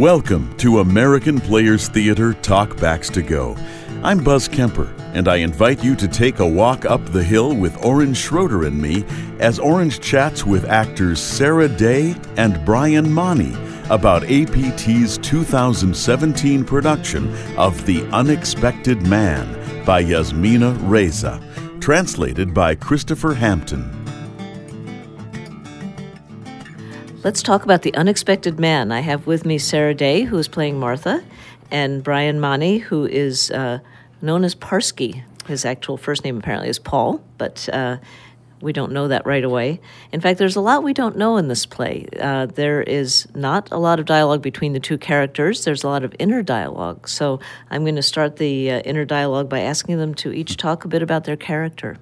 Welcome to American Players Theater Talkbacks to Go. I'm Buzz Kemper, and I invite you to take a walk up the hill with Orange Schroeder and me as Orange chats with actors Sarah Day and Brian Mani about APT's 2017 production of The Unexpected Man by Yasmina Reza, translated by Christopher Hampton. Let's talk about The Unexpected Man. I have with me Sarah Day, who is playing Martha, and Brian Mani, who is uh, known as Parsky. His actual first name apparently is Paul, but uh, we don't know that right away. In fact, there's a lot we don't know in this play. Uh, there is not a lot of dialogue between the two characters, there's a lot of inner dialogue. So I'm going to start the uh, inner dialogue by asking them to each talk a bit about their character.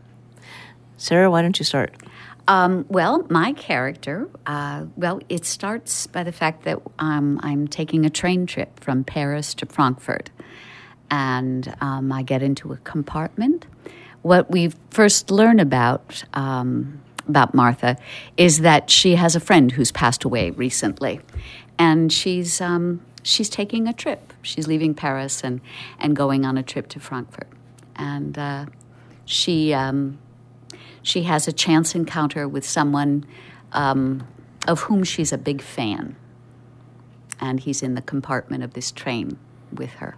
Sarah, why don't you start? Um, well, my character, uh, well, it starts by the fact that um, I'm taking a train trip from Paris to Frankfurt. And um, I get into a compartment. What we first learn about um, about Martha is that she has a friend who's passed away recently, and she's um, she's taking a trip. She's leaving Paris and and going on a trip to Frankfurt, and uh, she um, she has a chance encounter with someone um, of whom she's a big fan. And he's in the compartment of this train with her.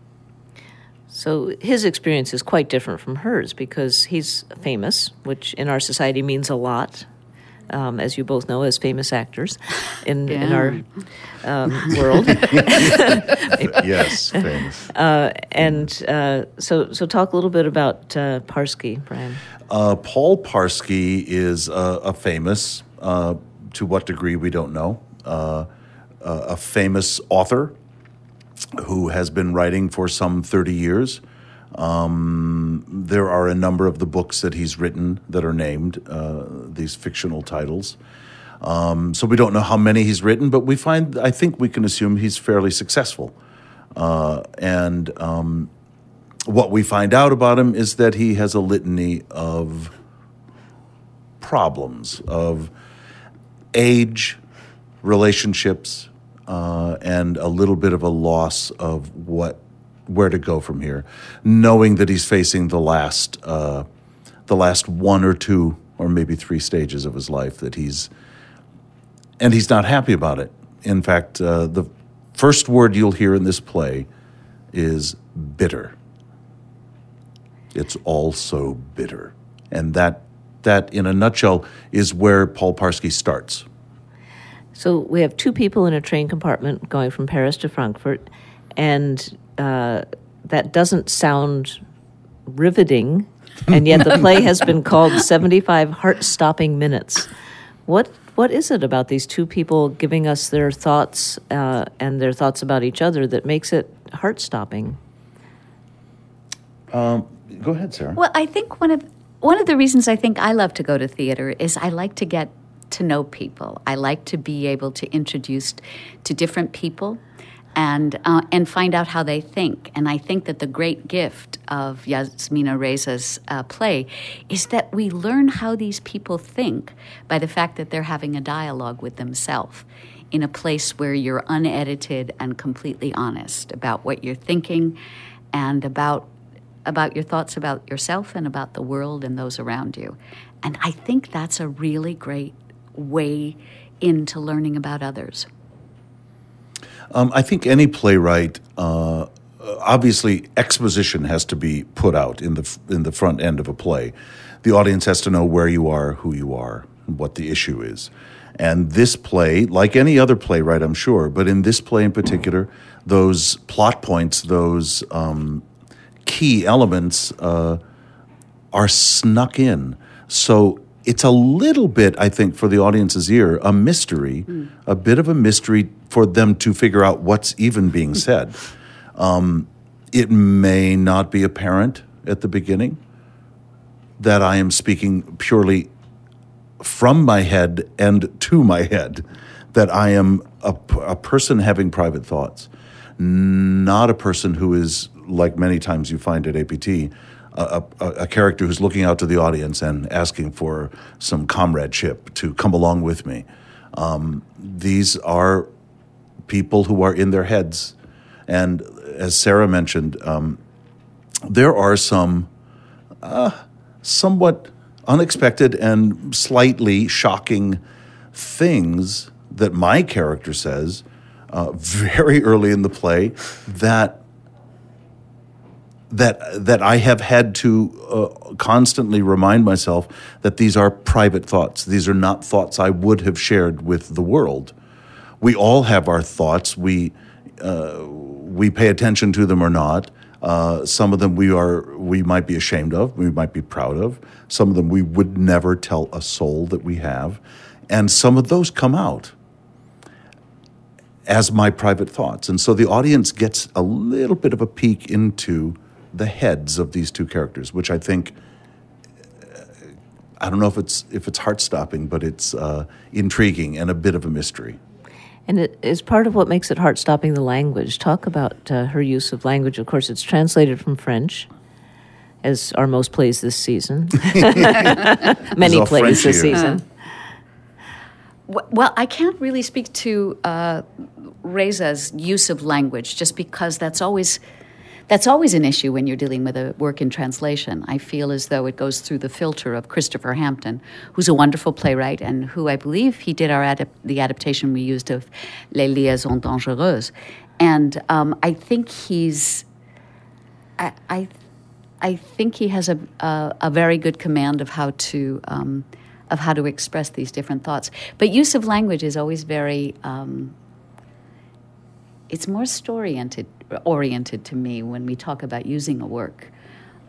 So his experience is quite different from hers because he's famous, which in our society means a lot. Um, as you both know, as famous actors in, yeah. in our um, world. yes, famous. Uh, and uh, so, so talk a little bit about uh, Parsky, Brian. Uh, Paul Parsky is a famous, uh, to what degree we don't know, uh, a famous author who has been writing for some 30 years. Um, there are a number of the books that he's written that are named uh, these fictional titles. Um, so we don't know how many he's written, but we find I think we can assume he's fairly successful. Uh, and um, what we find out about him is that he has a litany of problems of age, relationships, uh, and a little bit of a loss of what where to go from here, knowing that he's facing the last uh, the last one or two or maybe three stages of his life that he's and he's not happy about it. In fact, uh, the first word you'll hear in this play is bitter. It's all so bitter, and that that in a nutshell is where Paul Parsky starts. So we have two people in a train compartment going from Paris to Frankfurt, and uh, that doesn't sound riveting, and yet the play has been called 75 Heart Stopping Minutes. What, what is it about these two people giving us their thoughts uh, and their thoughts about each other that makes it heart stopping? Um, go ahead, Sarah. Well, I think one of one of the reasons I think I love to go to theater is I like to get to know people. I like to be able to introduce to different people and uh, and find out how they think. And I think that the great gift of Yasmina Reza's uh, play is that we learn how these people think by the fact that they're having a dialogue with themselves in a place where you're unedited and completely honest about what you're thinking and about about your thoughts about yourself and about the world and those around you. And I think that's a really great way into learning about others. Um, I think any playwright, uh, obviously, exposition has to be put out in the in the front end of a play. The audience has to know where you are, who you are, what the issue is. And this play, like any other playwright, I'm sure, but in this play in particular, those plot points, those um, key elements uh, are snuck in. So it's a little bit, I think, for the audience's ear, a mystery, mm. a bit of a mystery for them to figure out what's even being said. Um, it may not be apparent at the beginning that I am speaking purely from my head and to my head, that I am a, a person having private thoughts, not a person who is, like many times you find at APT, a, a, a, character who's looking out to the audience and asking for some comradeship to come along with me. Um, these are people who are in their heads. And as Sarah mentioned, um, there are some uh, somewhat unexpected and slightly shocking things that my character says uh, very early in the play that that that I have had to uh, constantly remind myself that these are private thoughts. These are not thoughts I would have shared with the world. We all have our thoughts. We uh, we pay attention to them or not. Uh, some of them we are we might be ashamed of. We might be proud of. Some of them we would never tell a soul that we have, and some of those come out as my private thoughts. And so the audience gets a little bit of a peek into the heads of these two characters, which I think I don't know if it's if it's heart stopping, but it's uh, intriguing and a bit of a mystery. And it is part of what makes it heart stopping the language. Talk about uh, her use of language. Of course, it's translated from French, as are most plays this season. Many plays this season. Well, I can't really speak to uh, Reza's use of language just because that's always that's always an issue when you're dealing with a work in translation. I feel as though it goes through the filter of Christopher Hampton, who's a wonderful playwright and who I believe he did our adap- the adaptation we used of Les Liaisons Dangereuses. And um, I think he's, I, I, I, think he has a, a, a, very good command of how to. Um, of how to express these different thoughts. But use of language is always very um, it's more story oriented, oriented to me when we talk about using a work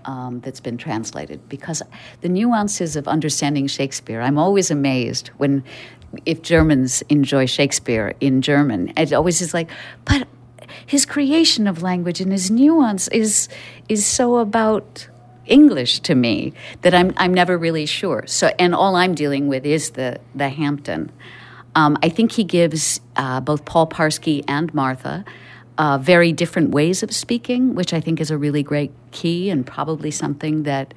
um, that's been translated because the nuances of understanding Shakespeare, I'm always amazed when if Germans enjoy Shakespeare in German, it always is like, but his creation of language and his nuance is is so about English to me that I'm I'm never really sure. So and all I'm dealing with is the the Hampton. Um, I think he gives uh, both Paul Parsky and Martha uh, very different ways of speaking, which I think is a really great key and probably something that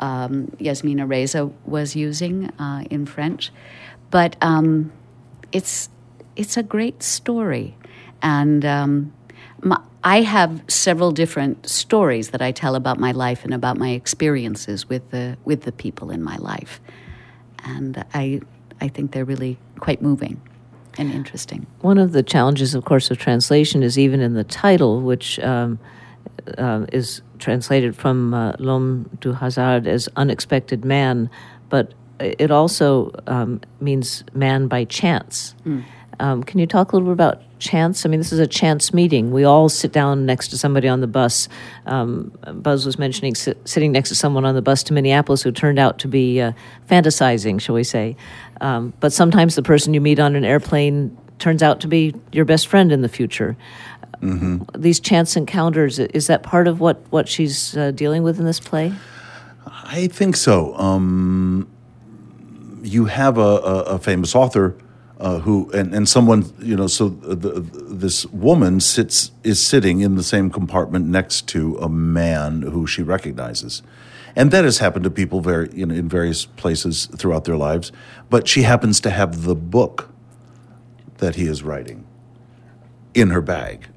um, Yasmina Reza was using uh, in French. But um, it's it's a great story, and um, my, I have several different stories that I tell about my life and about my experiences with the with the people in my life, and I I think they're really quite moving and interesting. One of the challenges, of course, of translation is even in the title, which um, uh, is translated from uh, L'homme du hasard as unexpected man, but it also um, means man by chance. Mm. Um, can you talk a little bit about chance? I mean, this is a chance meeting. We all sit down next to somebody on the bus. Um, Buzz was mentioning sitting next to someone on the bus to Minneapolis who turned out to be uh, fantasizing, shall we say. Um, but sometimes the person you meet on an airplane turns out to be your best friend in the future. Mm-hmm. These chance encounters, is that part of what, what she's uh, dealing with in this play? I think so. Um, you have a, a, a famous author uh, who and, and someone you know so the, this woman sits is sitting in the same compartment next to a man who she recognizes. And that has happened to people very you know in various places throughout their lives. But she happens to have the book that he is writing in her bag.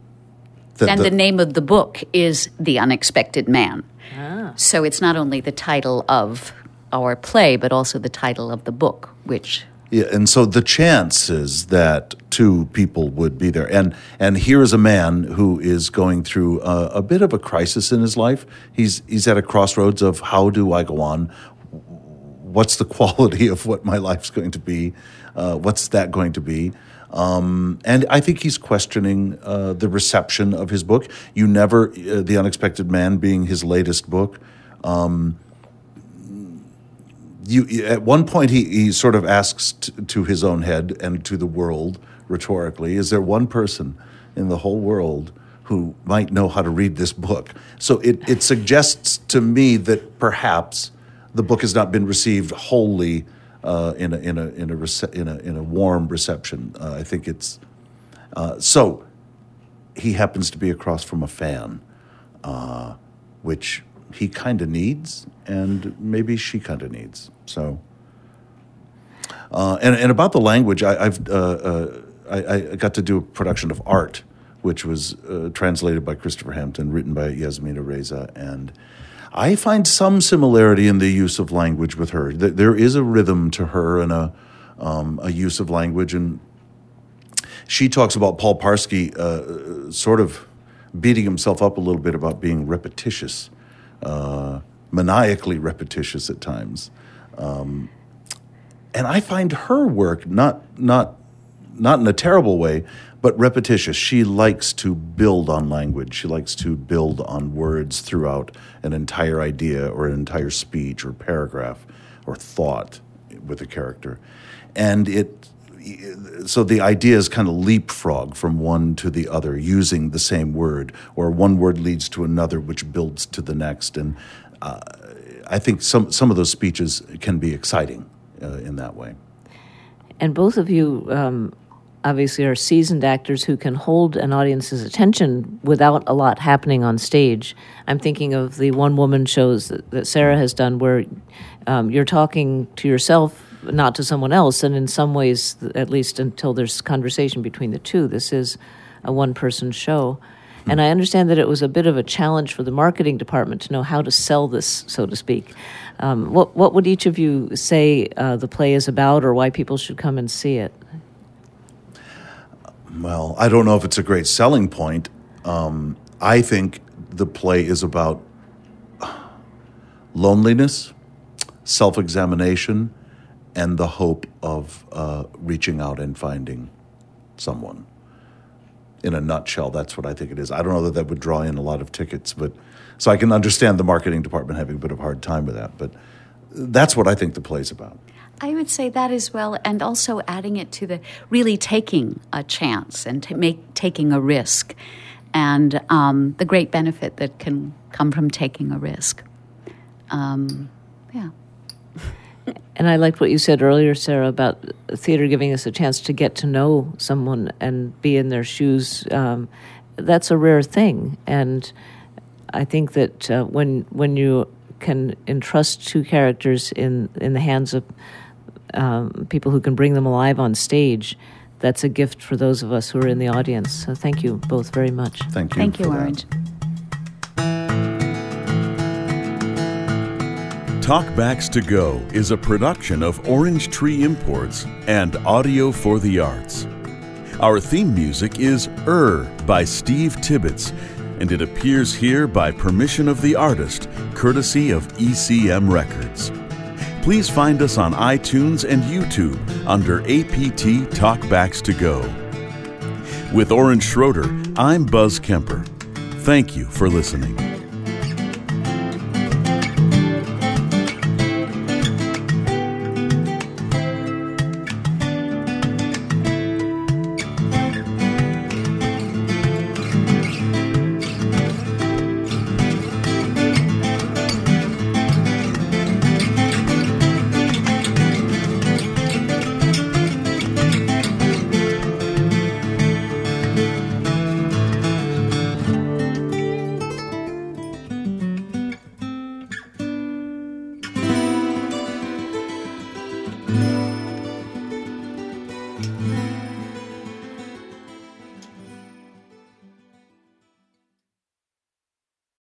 The, and the, the, name of the book is the unexpected man. Ah. so it's not only the title of our play but also the title of the book which yeah, and so the chances that two people would be there, and and here is a man who is going through a, a, bit of a crisis in his life. He's he's at a crossroads of how do I go on? What's the quality of what my life's going to be? Uh, what's that going to be? Um, and I think he's questioning uh, the reception of his book. You never, uh, the unexpected man being his latest book. Um, you at one point he, he sort of asks t- to his own head and to the world rhetorically is there one person in the whole world who might know how to read this book? So it, it suggests to me that perhaps the book has not been received wholly uh, in, a, in, a, in, a rece- in, a, in a warm reception. Uh, i think it's uh, so he happens to be across from a fan uh, which he kind of needs and maybe she kind of needs so, uh, and, and about the language, I, have uh, uh, I, I got to do a production of Art, which was uh, translated by Christopher Hampton, written by Yasmina Reza, and I find some similarity in the use of language with her. There is a rhythm to her and a um, a use of language, and she talks about Paul Parsky uh, sort of beating himself up a little bit about being repetitious, uh, maniacally repetitious at times. Um, and I find her work not not not in a terrible way, but repetitious. She likes to build on language. She likes to build on words throughout an entire idea or an entire speech or paragraph or thought with a character, and it. So the ideas kind of leapfrog from one to the other using the same word, or one word leads to another, which builds to the next. And uh, I think some some of those speeches can be exciting uh, in that way. And both of you um, obviously are seasoned actors who can hold an audience's attention without a lot happening on stage. I'm thinking of the one woman shows that, that Sarah has done where um, you're talking to yourself, not to someone else, and in some ways, at least until there's conversation between the two, this is a one person show. And I understand that it was a bit of a challenge for the marketing department to know how to sell this, so to speak. Um, what, what would each of you say uh, the play is about or why people should come and see it? Well, I don't know if it's a great selling point. Um, I think the play is about loneliness, self examination, and the hope of uh, reaching out and finding someone in a nutshell, that's what I think it is. I don't know that that would draw in a lot of tickets, but so I can understand the marketing department having a bit of a hard time with that. But that's what I think the play's about. I would say that as well, and also adding it to the really taking a chance and to make taking a risk, and um, the great benefit that can come from taking a risk. Um, yeah. And I liked what you said earlier, Sarah, about theater giving us a chance to get to know someone and be in their shoes. Um, that's a rare thing, and I think that uh, when when you can entrust two characters in in the hands of um, people who can bring them alive on stage, that's a gift for those of us who are in the audience. So thank you both very much. Thank you. Thank you, Orange. Talkbacks to Go is a production of Orange Tree Imports and Audio for the Arts. Our theme music is Er by Steve Tibbetts, and it appears here by permission of the artist, courtesy of ECM Records. Please find us on iTunes and YouTube under APT Talkbacks to Go. With Orange Schroeder, I'm Buzz Kemper. Thank you for listening.